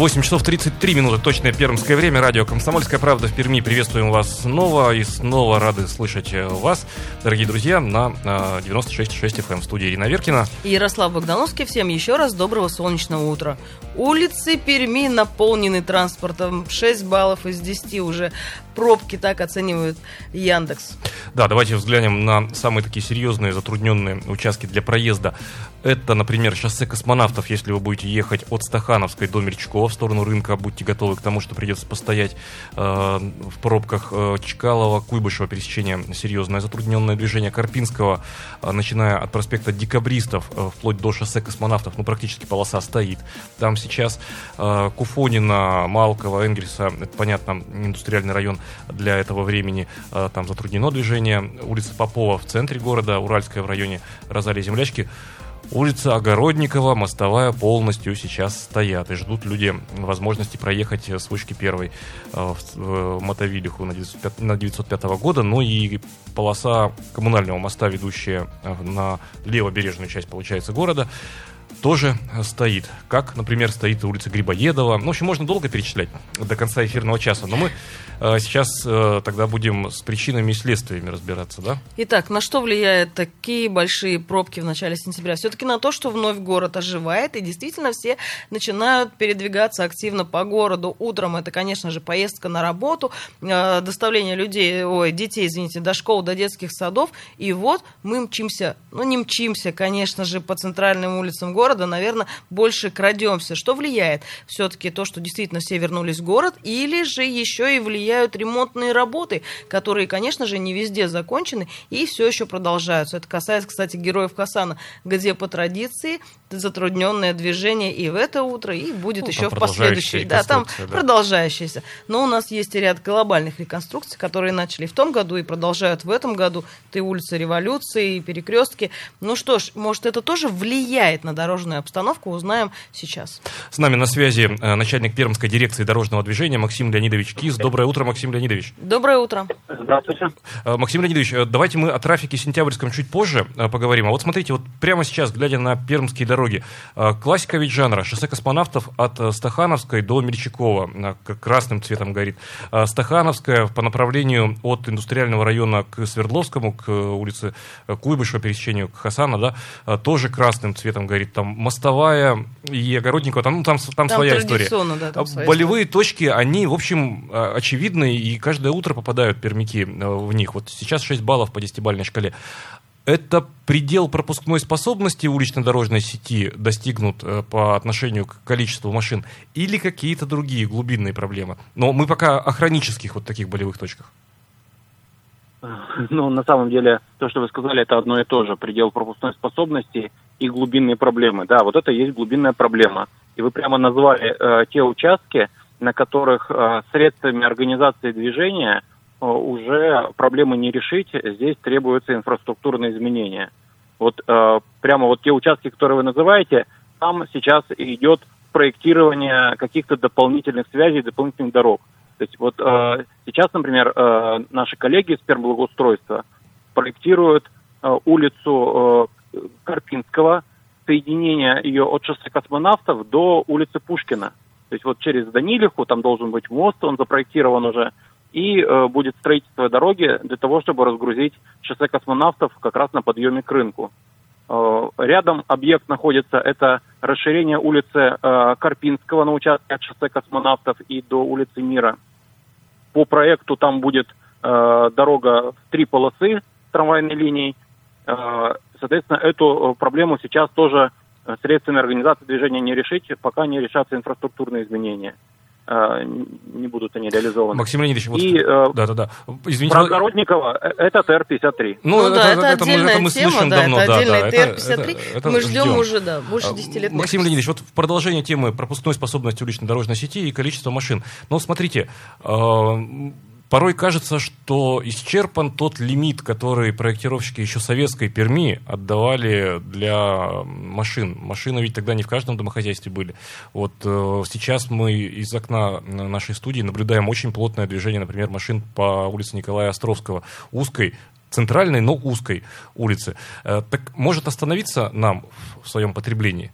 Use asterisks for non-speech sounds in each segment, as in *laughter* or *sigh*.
8 часов 33 минуты, точное пермское время. Радио «Комсомольская правда» в Перми. Приветствуем вас снова и снова рады слышать э, вас, дорогие друзья, на 96.6 FM в студии Ирина Веркина. И Ярослав Богдановский. Всем еще раз доброго солнечного утра. Улицы Перми наполнены транспортом. 6 баллов из 10 уже. Пробки так оценивают Яндекс. Да, давайте взглянем на самые такие серьезные затрудненные участки для проезда. Это, например, шоссе космонавтов, если вы будете ехать от Стахановской до Мельчкова в сторону рынка, будьте готовы к тому, что придется постоять э, в пробках э, Чкалова, Куйбышева пересечения серьезное затрудненное движение Карпинского, э, начиная от проспекта Декабристов, э, вплоть до шоссе космонавтов, ну, практически полоса стоит. Там сейчас э, Куфонина, Малкова, Энгельса, это, понятно, индустриальный район для этого времени, э, там затруднено движение. Улица Попова в центре города, Уральская в районе Розалии Землячки. Улица Огородникова, мостовая полностью сейчас стоят и ждут люди возможности проехать с вышки первой э, в Мотовилиху на 905, на 905 года. Ну и полоса коммунального моста, ведущая э, на левобережную часть, получается, города, тоже стоит. Как, например, стоит улица Грибоедова. Ну, в общем, можно долго перечислять до конца эфирного часа. Но мы э, сейчас э, тогда будем с причинами и следствиями разбираться, да? Итак, на что влияют такие большие пробки в начале сентября? Все-таки на то, что вновь город оживает, и действительно все начинают передвигаться активно по городу. Утром это, конечно же, поездка на работу, э, доставление людей, ой, детей, извините, до школ, до детских садов. И вот мы мчимся, ну не мчимся, конечно же, по центральным улицам города, города, наверное, больше крадемся. Что влияет? Все-таки то, что действительно все вернулись в город, или же еще и влияют ремонтные работы, которые, конечно же, не везде закончены и все еще продолжаются. Это касается, кстати, героев Хасана, где по традиции затрудненное движение и в это утро, и будет ну, еще в последующие. Да, там да. продолжающиеся. Но у нас есть ряд глобальных реконструкций, которые начали в том году и продолжают в этом году. Это и улица Революции, перекрестки. Ну что ж, может, это тоже влияет на дорожную дорожную обстановку, узнаем сейчас. С нами на связи э, начальник Пермской дирекции дорожного движения Максим Леонидович Киз. Доброе утро, Максим Леонидович. Доброе утро. Здравствуйте. Э, Максим Леонидович, э, давайте мы о трафике сентябрьском чуть позже поговорим. А вот смотрите, вот прямо сейчас, глядя на пермские дороги, классика ведь жанра. Шоссе космонавтов от Стахановской до Мельчакова красным цветом горит. Стахановская по направлению от индустриального района к Свердловскому, к улице Куйбышева, пересечению к Хасана, да, тоже красным цветом горит. Там мостовая и огородникова, там, ну, там, там, там своя история. Да, там своя Болевые история. точки, они, в общем, а, очевидны, и каждое утро попадают пермяки э, в них. Вот сейчас 6 баллов по 10 шкале. Это предел пропускной способности улично-дорожной сети достигнут э, по отношению к количеству машин или какие-то другие глубинные проблемы? Но мы пока о хронических вот таких болевых точках. Ну, на самом деле, то, что вы сказали, это одно и то же. Предел пропускной способности и глубинные проблемы. Да, вот это и есть глубинная проблема. И вы прямо назвали э, те участки, на которых э, средствами организации движения уже проблемы не решить. Здесь требуются инфраструктурные изменения. Вот э, прямо вот те участки, которые вы называете, там сейчас идет проектирование каких-то дополнительных связей, дополнительных дорог. То есть вот э, сейчас, например, э, наши коллеги из Пермблагоустройства проектируют э, улицу э, Карпинского, соединение ее от шоссе космонавтов до улицы Пушкина. То есть вот через Данилиху там должен быть мост, он запроектирован уже, и э, будет строительство дороги для того, чтобы разгрузить шоссе космонавтов как раз на подъеме к рынку. Э, рядом объект находится, это расширение улицы э, Карпинского на участке от шоссе космонавтов и до улицы Мира – по проекту там будет э, дорога в три полосы трамвайной линией. Э, соответственно, эту э, проблему сейчас тоже э, средствами организации движения не решить, пока не решатся инфраструктурные изменения. Э, не будут они реализованы. Максим Леонидович, вот... И, да, да, да. Извините, Про Огородникова э, это ТР-53. Ну, да, это, мы- отдельная мы тема, слышим да, давно, это да, отдельная да, это- ТР-53. это- это Мы ждем ждем. уже, да, больше А, 10 лет. Максим Леонидович, вот в продолжение темы пропускной способности уличной дорожной сети и количества машин. Но смотрите, э, порой кажется, что исчерпан тот лимит, который проектировщики еще советской Перми отдавали для машин. Машины ведь тогда не в каждом домохозяйстве были. Вот э, сейчас мы из окна нашей студии наблюдаем очень плотное движение, например, машин по улице Николая Островского, узкой, центральной, но узкой улице. Э, Так может остановиться нам в своем потреблении?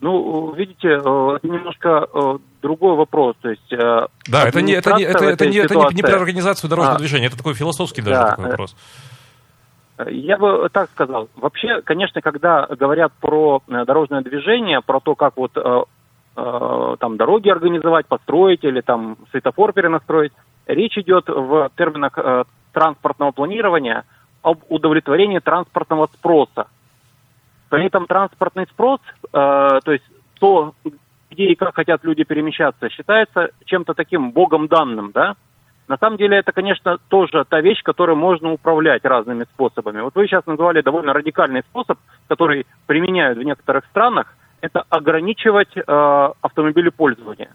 Ну, видите, э, это немножко э, другой вопрос. То есть, э, Да, это не, это не, это, это не, это не, не про организацию дорожного А. движения, это такой философский даже Да, такой вопрос. Я бы так сказал. Вообще, конечно, когда говорят про дорожное движение, про то, как вот там дороги организовать, построить или там светофор перенастроить, речь идет в терминах э, транспортного планирования об удовлетворении транспортного спроса. При этом транспортный спрос, э, то есть то, где и как хотят люди перемещаться, считается чем-то таким богом данным, да? На самом деле это, конечно, тоже та вещь, которой можно управлять разными способами. Вот вы сейчас назвали довольно радикальный способ, который применяют в некоторых странах, это ограничивать э, автомобилепользование.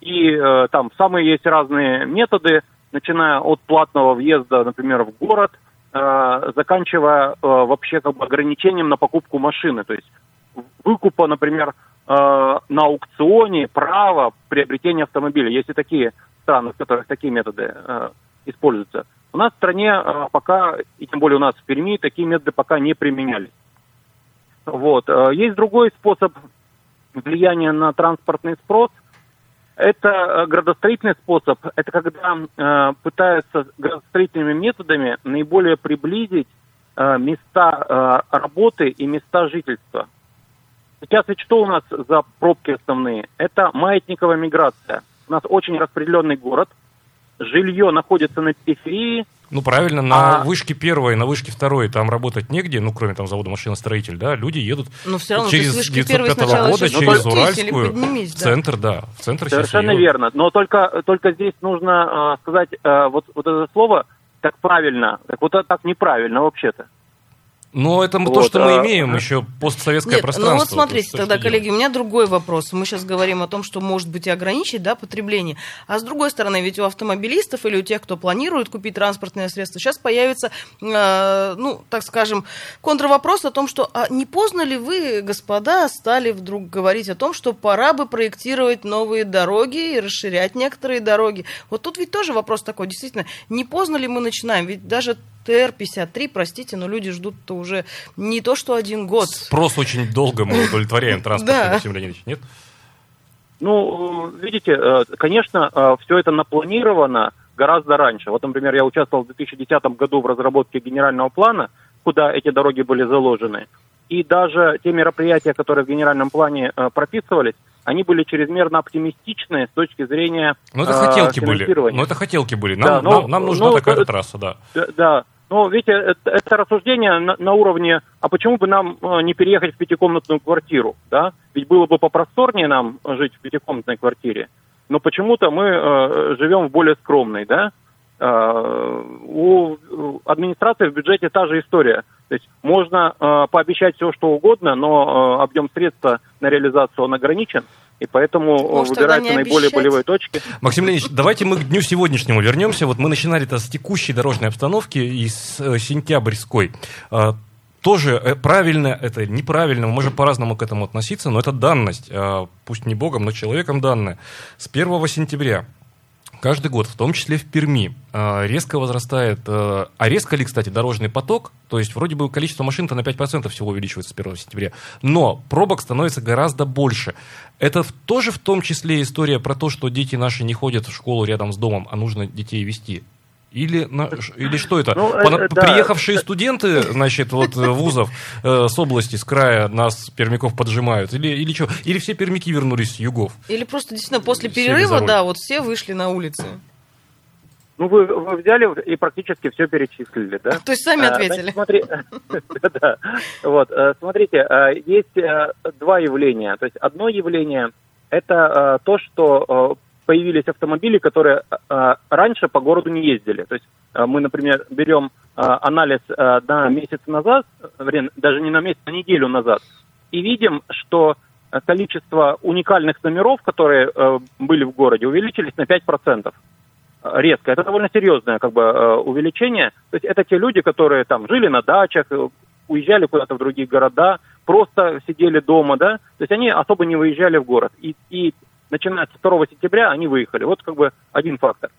И э, там самые есть разные методы, начиная от платного въезда, например, в город, заканчивая э, вообще как бы ограничением на покупку машины. То есть выкупа, например, э, на аукционе права приобретения автомобиля. Есть и такие страны, в которых такие методы э, используются. У нас в стране э, пока, и тем более у нас в Перми, такие методы пока не применялись. Вот. Э, Есть другой способ влияния на транспортный спрос. Это э, градостроительный способ. Это когда э, пытаются градостроительными методами наиболее приблизить э, места э, работы и места жительства. Сейчас ведь что у нас за пробки основные? Это маятниковая миграция. У нас очень распределенный город. Жилье находится на периферии. Ну, правильно, на А- вышке первой, на вышке второй там работать негде, ну, кроме там завода машиностроитель, да, люди едут Но все равно через ты с вышки первой 905 сначала года, через или Уральскую, в да. центр, да, в центр сейчас Совершенно верно. Но только, только здесь нужно э, сказать э, вот, вот это слово так правильно. Так вот это так неправильно вообще-то. Но это мы- то, Вот, что мы а- имеем, еще постсоветское Нет, пространство. ну вот смотрите, то, тогда, коллеги, делаем. у меня другой вопрос. Мы сейчас говорим о том, что может быть и ограничить да, потребление. А с другой стороны, ведь у автомобилистов или у тех, кто планирует купить транспортное средство, сейчас появится, э, ну, так скажем, контрвопрос о том, что а не поздно ли вы, господа, стали вдруг говорить о том, что пора бы проектировать новые дороги и расширять некоторые дороги. Вот тут ведь тоже вопрос такой, действительно, не поздно ли мы начинаем? Ведь даже ТР-53, простите, но люди ждут-то уже не то, что один год. Спрос очень долго мы удовлетворяем *laughs* транспорт, Да. Максим Леонидович, нет? Ну, э, видите, э, конечно, все это напланировано гораздо раньше. Вот, например, я участвовал в 2010 году в разработке генерального плана, куда эти дороги были заложены. И даже те мероприятия, которые в генеральном плане э, прописывались, они были чрезвмерно оптимистичны с точки зрения Ну, это э, хотелки были. Ну, это хотелки были. Да, Нам, ну, нам, нам нужна ну, такая это- трасса. Да, Да. Ну, видите, это, это рассуждение на, на уровне, а почему бы нам э, не переехать в пятикомнатную квартиру, да? Ведь было бы попросторнее нам жить в пятикомнатной квартире, но почему-то мы э, живем в более скромной, да? Э, у администрации в бюджете та же история. То есть можно э, пообещать все, что угодно, но э, объем средств на реализацию он ограничен, и поэтому э, Может, выбираются наиболее обещать? болевые точки. Максим Леонидович, давайте мы к дню сегодняшнему вернемся. Вот мы начинали-то с текущей дорожной обстановки и с э, сентябрьской. А, Тоже э, правильно, это неправильно, мы можем по-разному к этому относиться, но это данность, а, пусть не богом, но человеком данная. С 1 сентября каждый год, в том числе в Перми, э, резко возрастает, э, а резко ли, кстати, дорожный поток, то есть вроде бы количество машин-то на 5% всего увеличивается с 1 сентября, но пробок становится гораздо больше. Это тоже в том числе история про то, что дети наши не ходят в школу рядом с домом, а нужно детей вести. Или, на- или что это? Ну, Пона- э, да. Приехавшие студенты, значит, вот э, вузов э, с области, с края нас, пермяков, поджимают? Или, или что? Или все пермяки вернулись с югов? Или просто действительно после перерыва, да, вот все вышли на улицы. Ну, вы, вы взяли и практически все перечислили, да? То есть сами А, ответили. значит, смотри, *laughs* да, вот, э, смотрите, есть два явления. То есть одно явление это то, что появились автомобили, которые раньше по городу не ездили. То есть мы, например, берем анализ на месяц назад, даже не на месяц, а неделю назад, и видим, что количество уникальных номеров, которые были в городе, увеличились на 5% резко. Это довольно серьезное как бы, э, увеличение. То есть это те люди, которые там жили на дачах, э, уезжали куда-то в другие города, просто сидели дома, да, то есть они особо не выезжали в город. И, и начиная с 2 сентября они выехали. Вот как бы один фактор.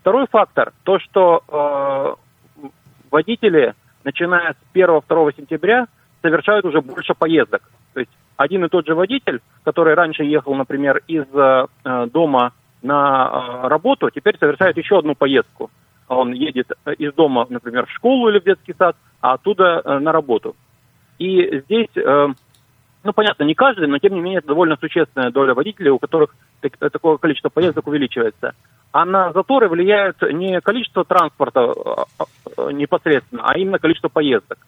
Второй фактор, то, что э, водители, начиная с 1-2 сентября, совершают уже больше поездок. То есть один и тот же водитель, который раньше ехал, например, из э, дома на а, работу, теперь совершает еще одну поездку. Он едет э, из дома, например, в школу или в детский сад, а оттуда э, на работу. И здесь, э, ну, понятно, не каждый, но тем не менее это довольно существенная доля водителей, у которых такое количество поездок увеличивается. А на заторы влияет не количество транспорта непосредственно, а именно количество поездок.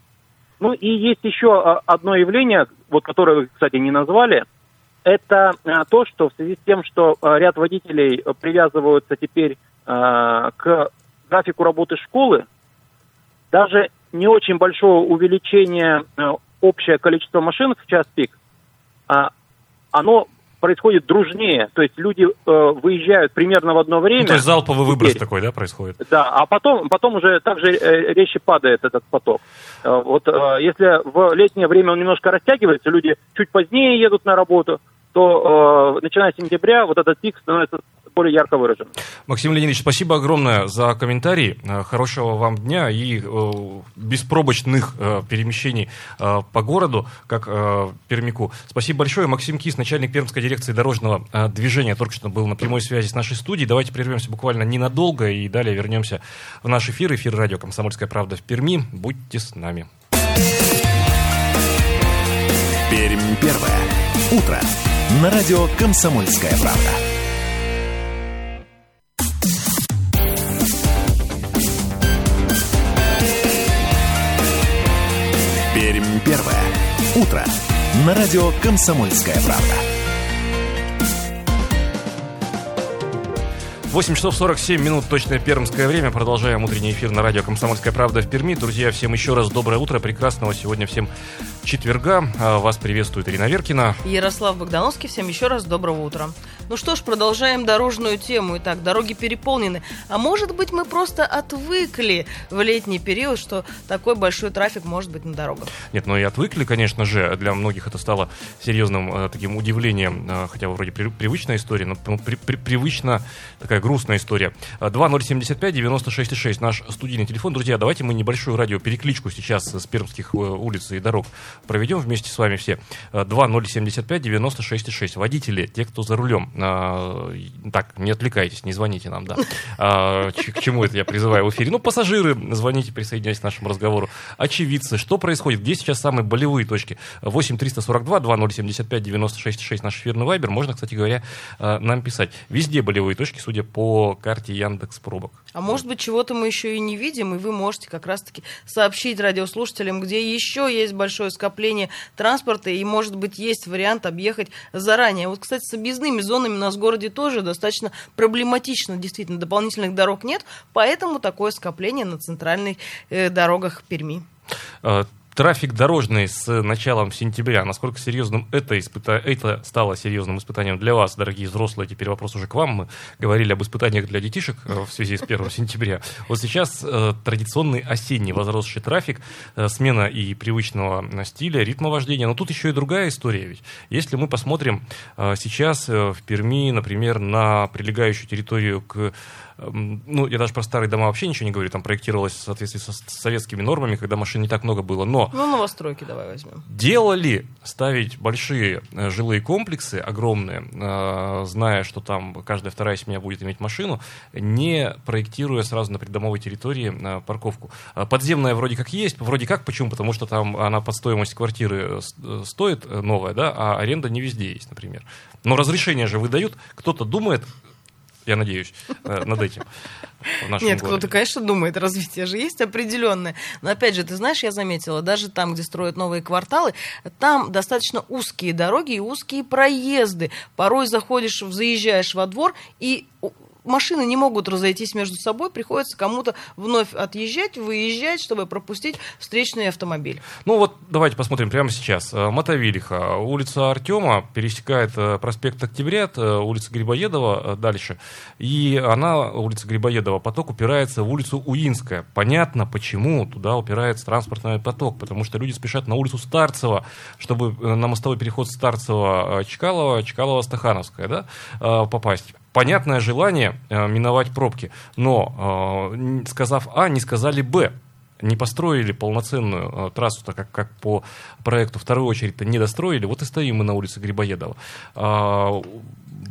Ну и есть еще одно явление, вот которое вы, кстати, не назвали – это то, что в связи с тем, что ряд водителей привязываются теперь к графику работы школы, даже не очень большое увеличение общее количество машин в час пик, а оно происходит дружнее, то есть люди э, выезжают примерно в одно время. Ну, то есть залповый теперь. выброс такой, да, происходит? Да, а потом, потом уже также э, резче падает этот поток. Э, вот э, если в летнее время он немножко растягивается, люди чуть позднее едут на работу, то э, начиная с сентября вот этот пик становится более ярко выражен. Максим Леонидович, спасибо огромное за комментарий. Э, хорошего вам дня и э, беспробочных э, перемещений э, по городу, как э, Пермяку. Спасибо большое. Максим Кис, начальник Пермской дирекции дорожного э, движения, только что был на прямой связи с нашей студией. Давайте прервемся буквально ненадолго и далее вернемся в наш эфир. Эфир радио «Комсомольская правда» в Перми. Будьте с нами. Пермь первое. Утро на радио «Комсомольская правда». Пермь первое. Утро на радио «Комсомольская правда». 8 часов 47 минут, точное пермское время. Продолжаем утренний эфир на радио «Комсомольская правда» в Перми. Друзья, всем еще раз доброе утро, прекрасного сегодня всем четверга. А, вас приветствует Ирина Веркина. Ярослав Богдановский. Всем еще раз доброго утра. Ну что ж, продолжаем дорожную тему. Итак, дороги переполнены. А может быть, мы просто отвыкли в летний период, что такой большой трафик может быть на дорогах? Нет, ну и отвыкли, конечно же. Для многих это стало серьезным э, таким удивлением, э, хотя вроде при, привычная история, но ну, при, при, привычно такая грустная история. 2075-96-6, э, наш студийный телефон. Друзья, давайте мы небольшую радиоперекличку сейчас с пермских э, улиц и дорог проведем вместе с вами все. 2075-96-6. Э, Водители, те, кто за рулем. А, так, не отвлекайтесь, не звоните нам, да. К чему это я призываю в эфире? Ну, пассажиры, звоните, присоединяйтесь к нашему разговору. Очевидцы, что происходит? Где сейчас самые болевые точки? 8 342 2075 96 6 наш эфирный вайбер. Можно, кстати говоря, э, нам писать. Везде болевые точки, судя по карте Яндекс Пробок. А может быть, чего-то мы еще и не видим, и вы можете как раз-таки сообщить радиослушателям, где еще есть большое скопление транспорта, и, может быть, есть вариант объехать заранее. Вот, кстати, с объездными зонами у нас в городе тоже достаточно проблематично, действительно, дополнительных дорог нет, поэтому такое скопление на центральных э, дорогах Перми. Трафик дорожный с началом сентября. Насколько серьезным это, испыта... это стало серьезным испытанием для вас, дорогие взрослые? Теперь вопрос уже к вам. Мы говорили об испытаниях для детишек э, в связи с 1 *laughs* сентября. Вот сейчас э, традиционный осенний возросший трафик, э, смена и привычного стиля, ритма вождения. Но тут еще и другая история. Ведь если мы посмотрим э, сейчас э, в Перми, например, на прилегающую территорию к ну, я даже про старые дома вообще ничего не говорю, там проектировалось в соответствии со советскими нормами, когда машин не так много было, но... Ну, новостройки давай возьмем. Делали ставить большие э, жилые комплексы, огромные, э, зная, что там каждая вторая семья будет иметь машину, не проектируя сразу на придомовой территории э, парковку. Подземная вроде как есть, вроде как, почему? Потому что там она под стоимость квартиры стоит новая, да, а аренда не везде есть, например. Но разрешение же выдают, кто-то думает, я надеюсь, э, над этим. Нет, кто-то, конечно, думает, развитие же есть определенное. Но опять же, ты знаешь, я заметила, даже там, где строят новые кварталы, там достаточно узкие дороги и узкие проезды. Порой заходишь, заезжаешь во двор, и машины не могут разойтись между собой, приходится кому-то вновь отъезжать, выезжать, чтобы пропустить встречный автомобиль. Ну вот давайте посмотрим прямо сейчас. Э, Мотовилиха, улица Артема пересекает э, проспект Октябрят, э, улица Грибоедова дальше. И она, улица Грибоедова, поток упирается в улицу Уинская. Понятно, почему туда упирается транспортный поток. Потому что люди спешат на улицу Старцева, чтобы на мостовой переход Старцева-Чкалова, Чкалова-Стахановская да, попасть. Понятное желание э, миновать пробки. Но, э, сказав А, не сказали Б не построили полноценную э, трассу, так как, как по проекту вторую очередь-то не достроили, вот и стоим мы на улице Грибоедова. А,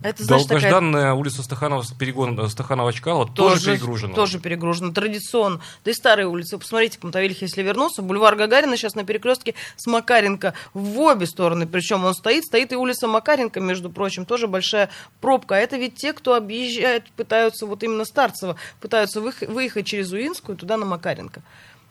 Это, значит, такая- долгожданная улица Стаханова, перегон э, Стаханова-Чкалова тоже, перегружена. Тоже перегружена. Традиционно. Да и старые улицы. Посмотрите, к Мотовилихе, если вернуться, бульвар Гагарина сейчас на перекрестке с Макаренко в обе стороны. Причем он стоит, стоит и улица Макаренко, между прочим, тоже большая пробка. А это ведь те, кто объезжает, пытаются вот именно Старцево, пытаются выех- выехать через Уинскую туда на Макаренко.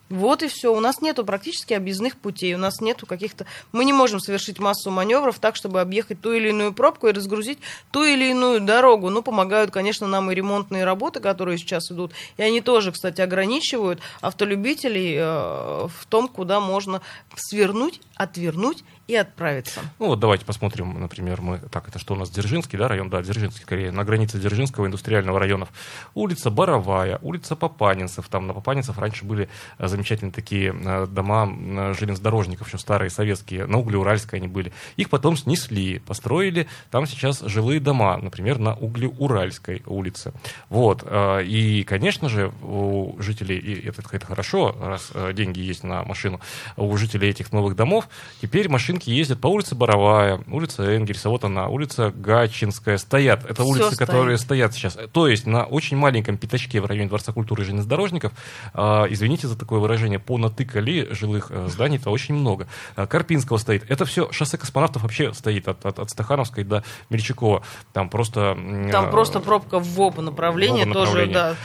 Вот и все. У нас нету практически объездных путей. У нас нету каких-то... Мы не можем совершить массу маневров так, чтобы объехать ту или иную пробку и разгрузить ту или иную дорогу. Ну, помогают, конечно, нам и ремонтные работы, которые сейчас идут. И они тоже, кстати, ограничивают автолюбителей э, в том, куда можно свернуть, отвернуть и отправиться. Ну вот давайте посмотрим, например, мы... Так, это что у нас, Дзержинский, да, район? Да, Дзержинский, скорее, на границе Дзержинского индустриального районов. Улица Боровая, улица Папанинцев. Там на Папанинцев раньше были э, замечательные такие э, дома э, железнодорожников, еще старые, советские. На Углеуральской они были. Их потом снесли, построили. Там сейчас жилые дома, например, на Углеуральской улице. Вот. И, конечно же, у жителей, и это, это хорошо, раз деньги есть на машину, у жителей этих новых домов, теперь машинки ездят по улице Боровая, улица Энгельса, вот она, улица Гатчинская, стоят. Это Всё улицы, стоит. которые стоят сейчас. То есть на очень маленьком пятачке в районе Дворца культуры и железнодорожников, а, извините за такое выражение, понатыкали жилых э, зданий, это очень много. А, Карпинского стоит. Это все шоссе космонавтов вообще стоит от, от, от Стахановской до Мельчакова. Там просто... Там а, просто пробка в оба направления, в оба тоже, направления. да.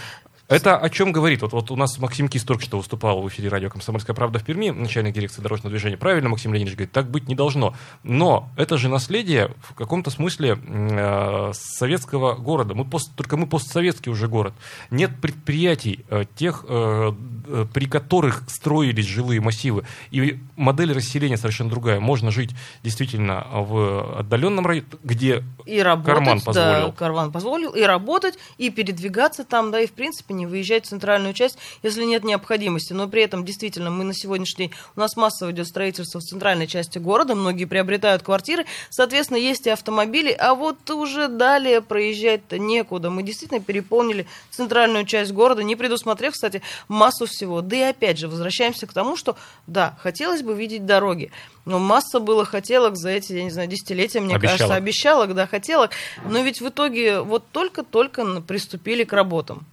Это о чем говорит? Вот, вот у нас Максим Кис только что выступал в эфире радио «Комсомольская правда» в Перми, начальник дирекции дорожного движения. Правильно Максим Леонидович говорит, так быть не должно. Но это же наследие в каком-то смысле э, советского города. Мы пост, только мы постсоветский уже город. Нет предприятий, э, тех, э, э, при которых строились жилые массивы. И модель расселения совершенно другая. Можно жить действительно в отдаленном районе, где и работать, Карман да, позволил. карман позволил, и работать, и передвигаться там, да, и в принципе не выезжать в центральную часть, если нет необходимости. Но при этом действительно мы на сегодняшний день, у нас массово идет строительство в центральной части города, многие приобретают квартиры, соответственно, есть и автомобили, а вот уже далее проезжать-то некуда. Мы действительно переполнили центральную часть города, не предусмотрев, кстати, массу всего. Да и опять же, возвращаемся к тому, что, да, хотелось бы видеть дороги, но масса было хотелок за эти, я не знаю, десятилетия, мне Обещалок. кажется, обещалок, да, хотелок. Но ведь в итоге вот только-только приступили к работам.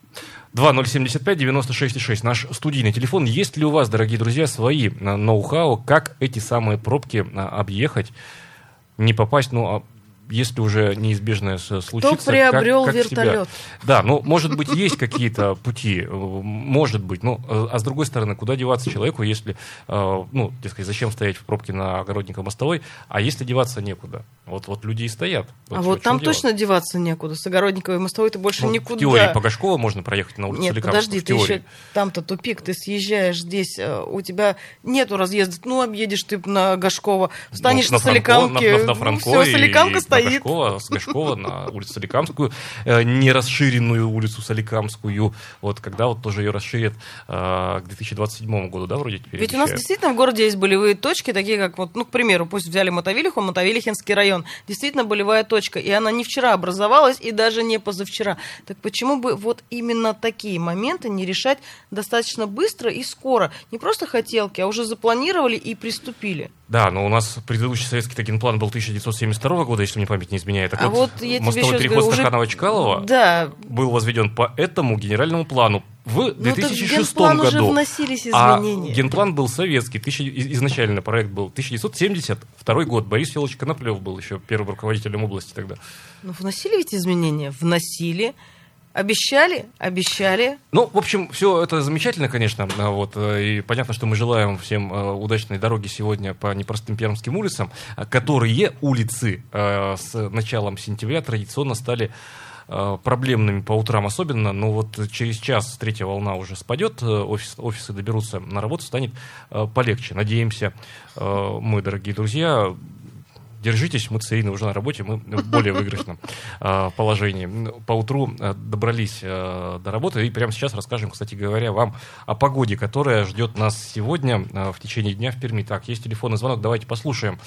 2075-96-6, наш студийный телефон. Есть ли у вас, дорогие друзья, свои а, ноу-хау, как эти самые пробки а, объехать, не попасть, ну, а если уже неизбежное случится... как- приобрел как себя- вертолет? Да, ну, может быть, есть какие-то пути, э, может быть, ну, э, а с другой стороны, куда деваться человеку, если, э, ну, дескать, зачем стоять в пробке на Огородниковой мостовой, а если деваться некуда? Вот, вот люди и стоят. а в вот там дело. точно деваться некуда. С Огородниковой мостовой ты больше Ну, никуда. В теории по Гашково можно проехать на улицу Нет, Соликамскую, подожди, ты еще там-то тупик, ты съезжаешь здесь, у тебя нету разъезда, ну, объедешь ты на Гашкова, встанешь Ну, на, Соликамке, на, на, на ну, Франко все, Соликамка и на стоит. Гашкова, с Гашкова на улицу Соликамскую, э, не расширенную улицу Соликамскую, вот когда вот тоже ее расширят э, к 2027 году, да, вроде теперь Ведь у нас действительно в городе есть болевые точки, такие как, вот, ну, к примеру, пусть взяли Мотовилиху, Мотовилихинский район. Действительно болевая точка, и она не вчера образовалась, и даже не позавчера. Так почему бы вот именно такие моменты не решать достаточно быстро и скоро? Не просто хотелки, а уже запланировали и приступили. Да, но у нас предыдущий советский генплан был 1972 года, если мне память не изменяет. Так А вот, вот мостовой переход говорю, уже- Стаханова-Чкалова Да, был возведен по этому генеральному плану в ну так в 2006 генплан уже году. вносились А изменения. генплан был советский. Из- изначально проект был 1972 год. Борис Филович Коноплев был еще первым руководителем области тогда. Ну, вносили ведь изменения? Вносили. Обещали? Обещали. Ну, в общем, все это замечательно, конечно. а, Вот, э, и понятно, что мы желаем всем э, удачной дороги сегодня по непростым пермским улицам, а, которые улицы э, с началом сентября традиционно стали проблемными по утрам особенно, но вот через час третья волна уже спадет, офис, офисы доберутся на работу, станет полегче. Надеемся, мы, дорогие друзья, Держитесь, мы с Ириной уже на работе, мы в более выигрышном э, *laughs* положении. Поутру э, добрались э, до работы и прямо сейчас расскажем, кстати говоря, вам о погоде, которая ждет нас сегодня э, в течение дня в Перми. Так, есть телефонный звонок, давайте послушаем.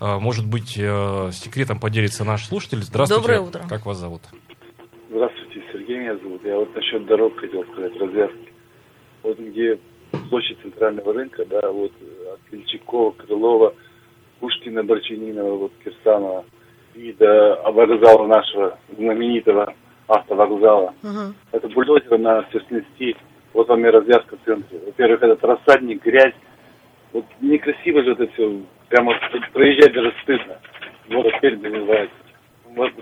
Может быть, секретом поделится наш слушатель. Здравствуйте. Доброе утро. Как вас зовут? Здравствуйте, Сергей меня зовут. Я вот насчет дорог хотел сказать, развязки. Вот где площадь центрального рынка, да, вот от Ильчикова, Крылова, Пушкина, Борчининова, вот Кирсанова и до вокзала нашего знаменитого автовокзала. Мгм. Это бульдозер на все снести. Вот вам и развязка в центре. Во-первых, этот рассадник, грязь. Вот некрасиво же это все. Прямо проезжать даже стыдно. Город Пермь называется. Вот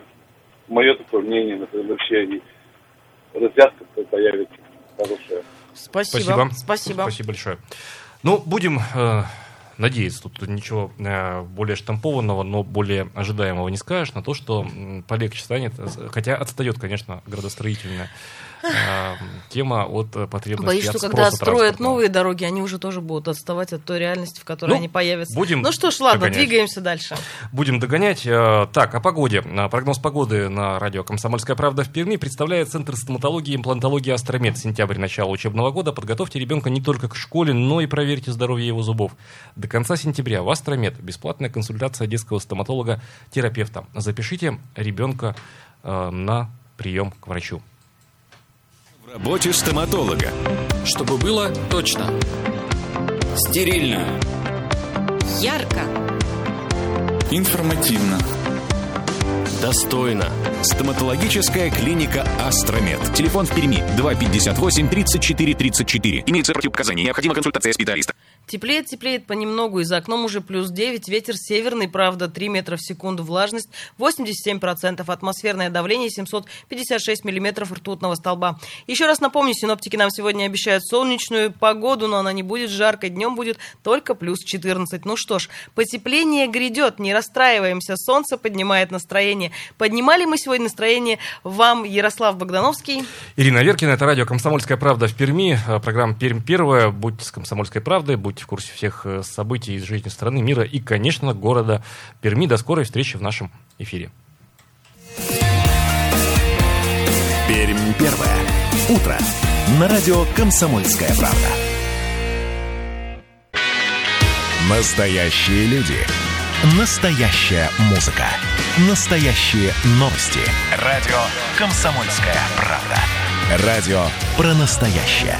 мое такое мнение, например, вообще и развязка появится хорошая. Спасибо. Спасибо. Спасибо. Спасибо большое. Ну, будем э, надеяться, тут ничего э, более штампованного, но более ожидаемого не скажешь, на то, что полегче станет, э, хотя отстает, конечно, градостроительная э, тема от потребностей, Боюсь, от что когда строят новые дороги, они уже тоже будут отставать от той реальности, в которой Ну, они появятся. будем ну что ж, ладно, догонять. двигаемся дальше. Будем догонять. Так, о погоде. Прогноз погоды на радио «Комсомольская правда» в Перми представляет Центр стоматологии и имплантологии «Астромед». Сентябрь, начало учебного года. Подготовьте ребенка не только к школе, но и проверьте здоровье его зубов. До конца сентября в «Астромед» бесплатная консультация детского стоматолога-терапевта. Запишите ребенка э, на прием к врачу. В работе стоматолога. Чтобы было точно. Стерильно. Ярко, Информативно. Достойно. Стоматологическая клиника «Астромед». Телефон в Перми 258 34 34. Имеются противопоказания. Необходима консультация специалиста. Теплеет, теплеет понемногу, и за окном уже плюс 9, ветер северный, правда, 3 метра в секунду, влажность 87%, атмосферное давление 756 миллиметров ртутного столба. Еще раз напомню, синоптики нам сегодня обещают солнечную погоду, но она не будет жаркой, днем будет только плюс 14. Ну что ж, потепление грядет, не расстраиваемся, солнце поднимает настроение. Поднимали мы сегодня настроение вам, Ярослав Богдановский. Ирина Веркина, это радио «Комсомольская правда» в Перми. Программа «Пермь первая». Будьте с «Комсомольской правдой», будьте в курсе всех э, событий из жизни страны, мира и, конечно, города Перми. До скорой встречи в нашем эфире. Пермь первая. Утро. На радио «Комсомольская правда». Настоящие люди. Настоящая музыка. Настоящие новости. Радио «Комсомольская правда». Радио про настоящее.